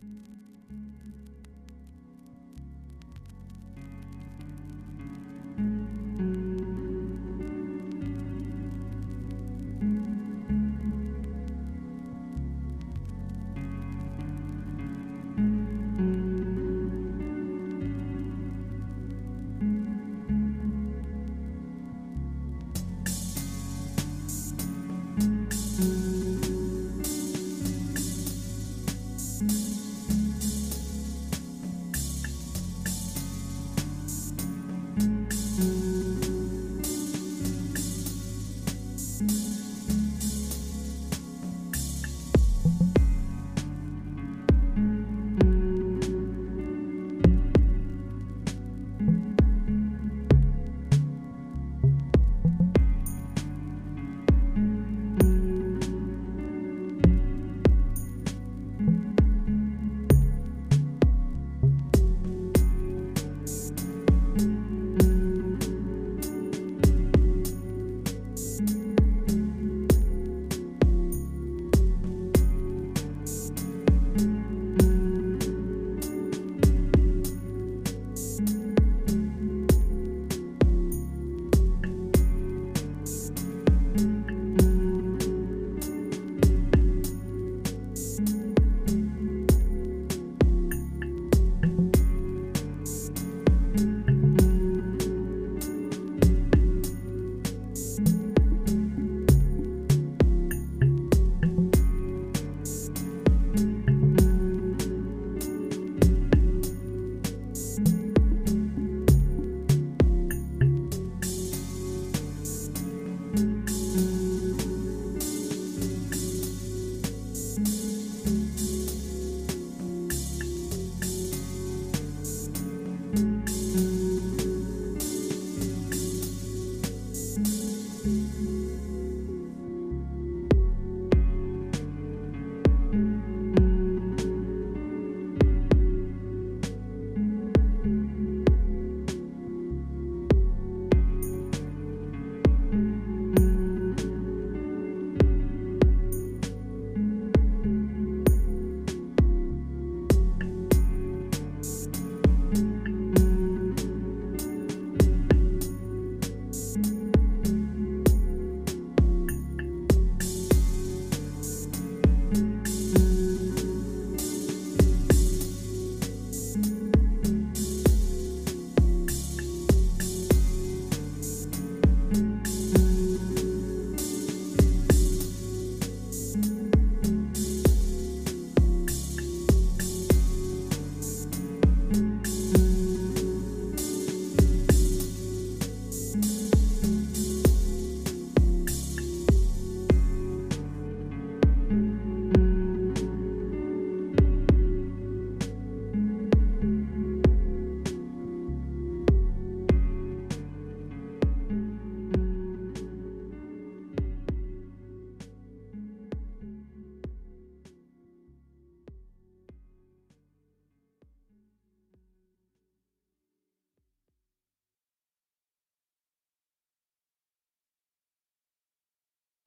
Música